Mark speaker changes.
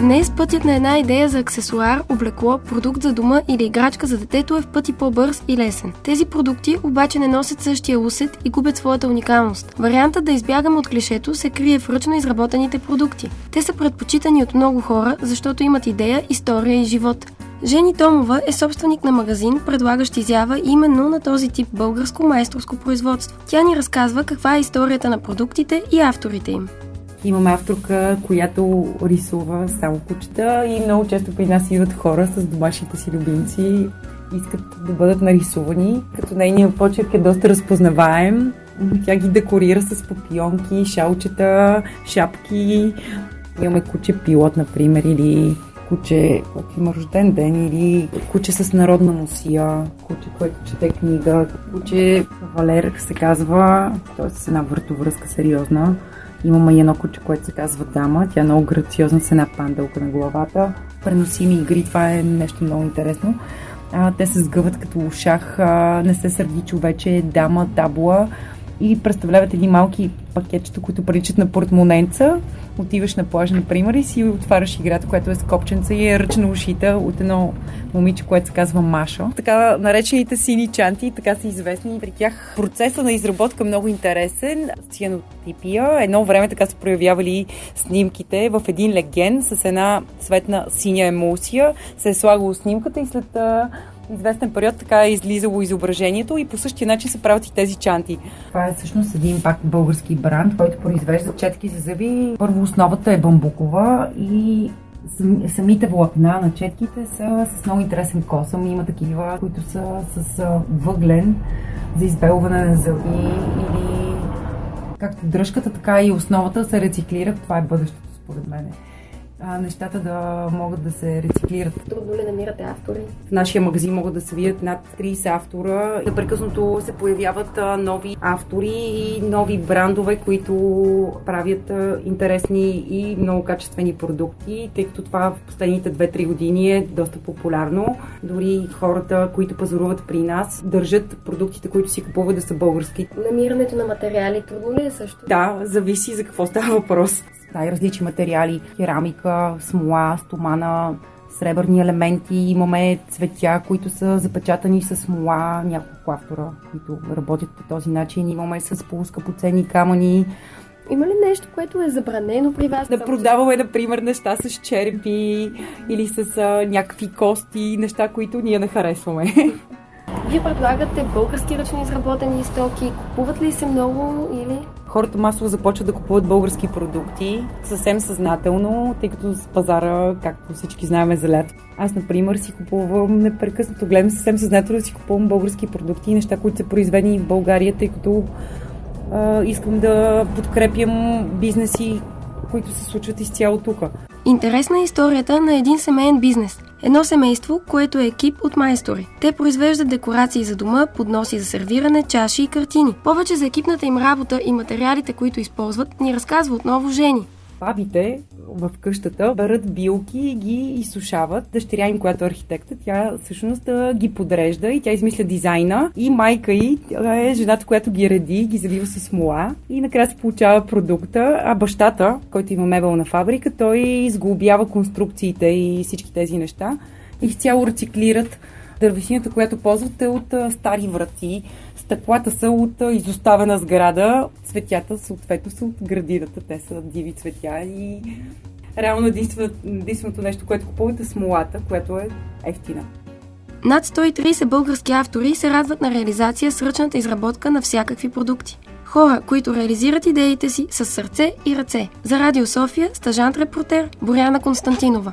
Speaker 1: Днес пътят на една идея за аксесуар, облекло, продукт за дома или играчка за детето е в пъти по-бърз и лесен. Тези продукти обаче не носят същия усет и губят своята уникалност. Вариантът да избягаме от клишето се крие в ръчно изработените продукти. Те са предпочитани от много хора, защото имат идея, история и живот. Жени Томова е собственик на магазин, предлагащ изява именно на този тип българско майсторско производство. Тя ни разказва каква е историята на продуктите и авторите им.
Speaker 2: Имаме авторка, която рисува само кучета и много често при нас идват хора с домашните си любимци, искат да бъдат нарисувани, като нейният почерк е доста разпознаваем. Тя ги декорира с попионки, шалчета, шапки. Имаме куче пилот, например, или куче, което има рожден ден, или куче с народна мусия, куче, което чете книга, куче Валер се казва, т.е. с една въртовръзка сериозна. Имаме едно куче, което се казва Дама. Тя е много грациозна с една панделка на главата. Преносими игри, това е нещо много интересно. А, те се сгъват като шах, а, не се сърди човече, дама, табла и представляват едни малки пакетчета, които приличат на портмоненца. Отиваш на плажа, например, и си отваряш играта, която е с копченца и е ръчна ушита от едно момиче, което се казва Машо. Така наречените сини чанти, така са известни. При тях процесът на изработка е много интересен. Цианотипия. Едно време така са проявявали снимките в един леген с една цветна синя емулсия. Се е слагало снимката и след известен период така е излизало изображението и по същия начин се правят и тези чанти. Това е всъщност един пак български бранд, който произвежда четки за зъби. Първо основата е бамбукова и самите влакна на четките са с много интересен косъм. Има такива, които са с въглен за избелване на зъби или както дръжката, така и основата се рециклират. Това е бъдещето, според мен а, нещата да могат да се рециклират.
Speaker 1: Трудно ли намирате автори?
Speaker 2: В нашия магазин могат да се видят над 30 автора. Непрекъснато се появяват а, нови автори и нови брандове, които правят а, интересни и много качествени продукти, тъй като това в последните 2-3 години е доста популярно. Дори хората, които пазаруват при нас, държат продуктите, които си купуват да са български.
Speaker 1: Намирането на материали трудно ли е също?
Speaker 2: Да, зависи за какво става въпрос най-различни материали, керамика, смола, стомана, сребърни елементи, имаме цветя, които са запечатани с смола, няколко автора, които работят по този начин, имаме с полускъпоценни камъни.
Speaker 1: Има ли нещо, което е забранено при вас?
Speaker 2: Да продаваме, например, неща с черепи или с а, някакви кости, неща, които ние не харесваме.
Speaker 1: Вие предлагате български ръчно изработени стоки. Купуват ли се много или?
Speaker 2: Хората масово започват да купуват български продукти, съвсем съзнателно, тъй като с пазара, както всички знаем, е залят. Аз, например, си купувам непрекъснато, гледам съвсем съзнателно си купувам български продукти и неща, които са произведени в България, тъй като а, искам да подкрепям бизнеси, които се случват изцяло тук.
Speaker 1: Интересна е историята на един семейен бизнес. Едно семейство, което е екип от майстори. Те произвеждат декорации за дома, подноси за сервиране, чаши и картини. Повече за екипната им работа и материалите, които използват, ни разказва отново Жени
Speaker 2: бабите в къщата берат билки и ги изсушават. Дъщеря им, която е архитекта, тя всъщност ги подрежда и тя измисля дизайна. И майка й е жената, която ги реди, ги залива с смола и накрая се получава продукта. А бащата, който има мебелна фабрика, той изглобява конструкциите и всички тези неща. И цяло рециклират дървесината, която ползват е от стари врати, Стъклата са от изоставена сграда, цветята съответно са от градината. Те са диви цветя и реално единственото нещо, което купувате е смолата, което е ефтина.
Speaker 1: Над 130 български автори се радват на реализация с ръчната изработка на всякакви продукти. Хора, които реализират идеите си с сърце и ръце. За Радио София, стажант репортер Боряна Константинова.